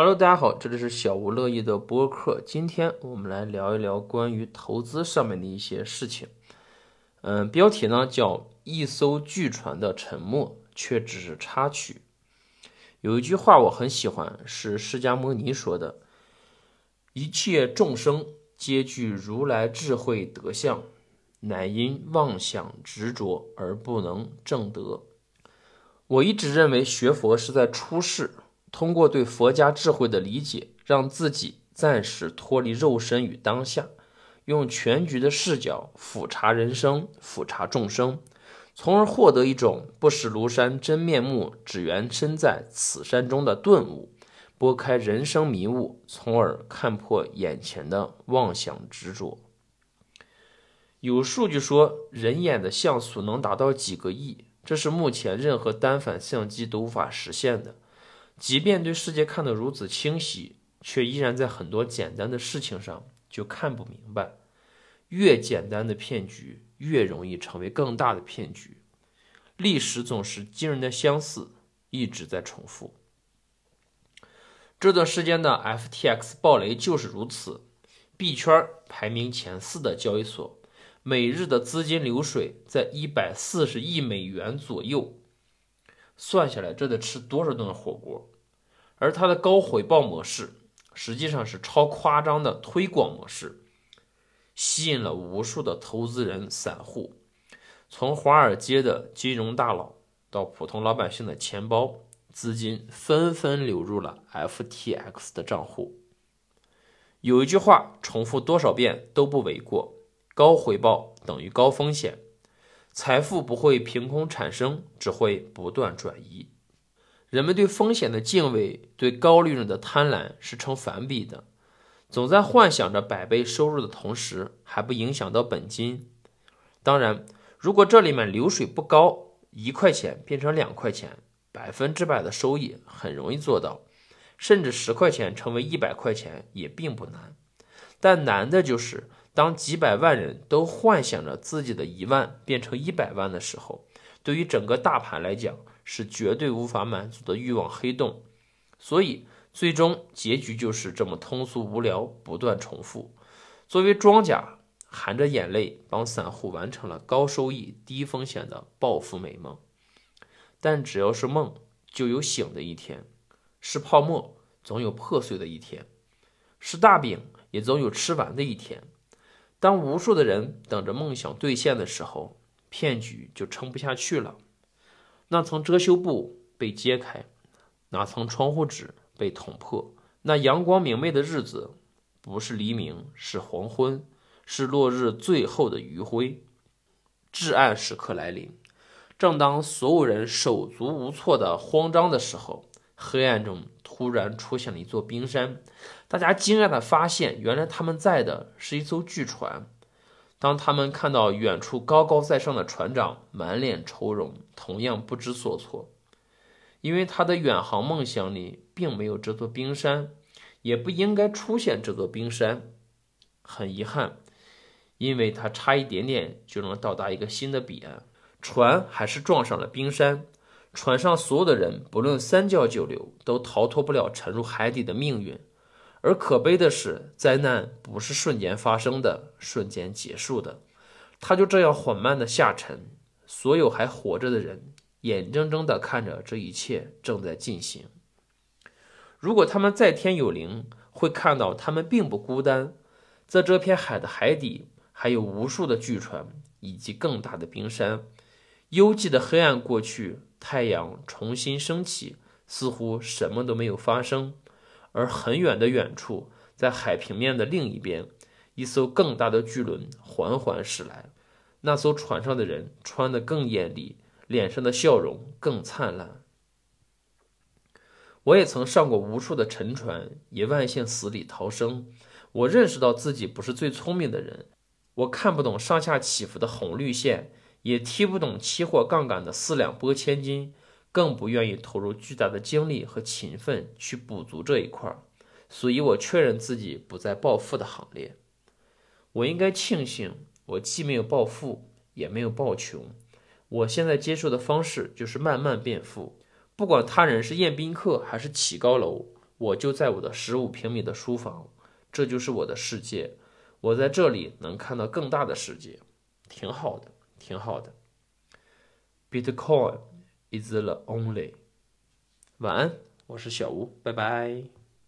Hello，大家好，这里是小吴乐意的播客。今天我们来聊一聊关于投资上面的一些事情。嗯，标题呢叫“一艘巨船的沉没却只是插曲”。有一句话我很喜欢，是释迦牟尼说的：“一切众生皆具如来智慧德相，乃因妄想执着而不能正得。”我一直认为学佛是在出世。通过对佛家智慧的理解，让自己暂时脱离肉身与当下，用全局的视角俯察人生、俯察众生，从而获得一种不识庐山真面目，只缘身在此山中的顿悟，拨开人生迷雾，从而看破眼前的妄想执着。有数据说，人眼的像素能达到几个亿，这是目前任何单反相机都无法实现的。即便对世界看得如此清晰，却依然在很多简单的事情上就看不明白。越简单的骗局，越容易成为更大的骗局。历史总是惊人的相似，一直在重复。这段时间的 FTX 暴雷就是如此。币圈排名前四的交易所，每日的资金流水在一百四十亿美元左右。算下来，这得吃多少顿火锅？而它的高回报模式，实际上是超夸张的推广模式，吸引了无数的投资人、散户，从华尔街的金融大佬到普通老百姓的钱包，资金纷纷流入了 FTX 的账户。有一句话，重复多少遍都不为过：高回报等于高风险。财富不会凭空产生，只会不断转移。人们对风险的敬畏，对高利润的贪婪是成反比的。总在幻想着百倍收入的同时，还不影响到本金。当然，如果这里面流水不高，一块钱变成两块钱，百分之百的收益很容易做到。甚至十块钱成为一百块钱也并不难。但难的就是。当几百万人都幻想着自己的一万变成一百万的时候，对于整个大盘来讲是绝对无法满足的欲望黑洞，所以最终结局就是这么通俗无聊，不断重复。作为庄家，含着眼泪帮散户完成了高收益、低风险的暴富美梦。但只要是梦，就有醒的一天；是泡沫，总有破碎的一天；是大饼，也总有吃完的一天。当无数的人等着梦想兑现的时候，骗局就撑不下去了。那层遮羞布被揭开，那层窗户纸被捅破。那阳光明媚的日子，不是黎明，是黄昏，是落日最后的余晖。至暗时刻来临，正当所有人手足无措的慌张的时候，黑暗中突然出现了一座冰山。大家惊讶地发现，原来他们在的是一艘巨船。当他们看到远处高高在上的船长，满脸愁容，同样不知所措，因为他的远航梦想里并没有这座冰山，也不应该出现这座冰山。很遗憾，因为他差一点点就能到达一个新的彼岸，船还是撞上了冰山。船上所有的人，不论三教九流，都逃脱不了沉入海底的命运。而可悲的是，灾难不是瞬间发生的，瞬间结束的，它就这样缓慢的下沉。所有还活着的人，眼睁睁的看着这一切正在进行。如果他们在天有灵，会看到他们并不孤单，在这片海的海底，还有无数的巨船以及更大的冰山。幽寂的黑暗过去，太阳重新升起，似乎什么都没有发生。而很远的远处，在海平面的另一边，一艘更大的巨轮缓缓驶来。那艘船上的人穿得更艳丽，脸上的笑容更灿烂。我也曾上过无数的沉船，也万幸死里逃生。我认识到自己不是最聪明的人，我看不懂上下起伏的红绿线，也踢不懂期货杠杆的四两拨千斤。更不愿意投入巨大的精力和勤奋去补足这一块儿，所以我确认自己不在暴富的行列。我应该庆幸，我既没有暴富，也没有暴穷。我现在接受的方式就是慢慢变富，不管他人是宴宾客还是起高楼，我就在我的十五平米的书房，这就是我的世界。我在这里能看到更大的世界，挺好的，挺好的。Bitcoin。is the only 晚安，我是小吴，拜拜。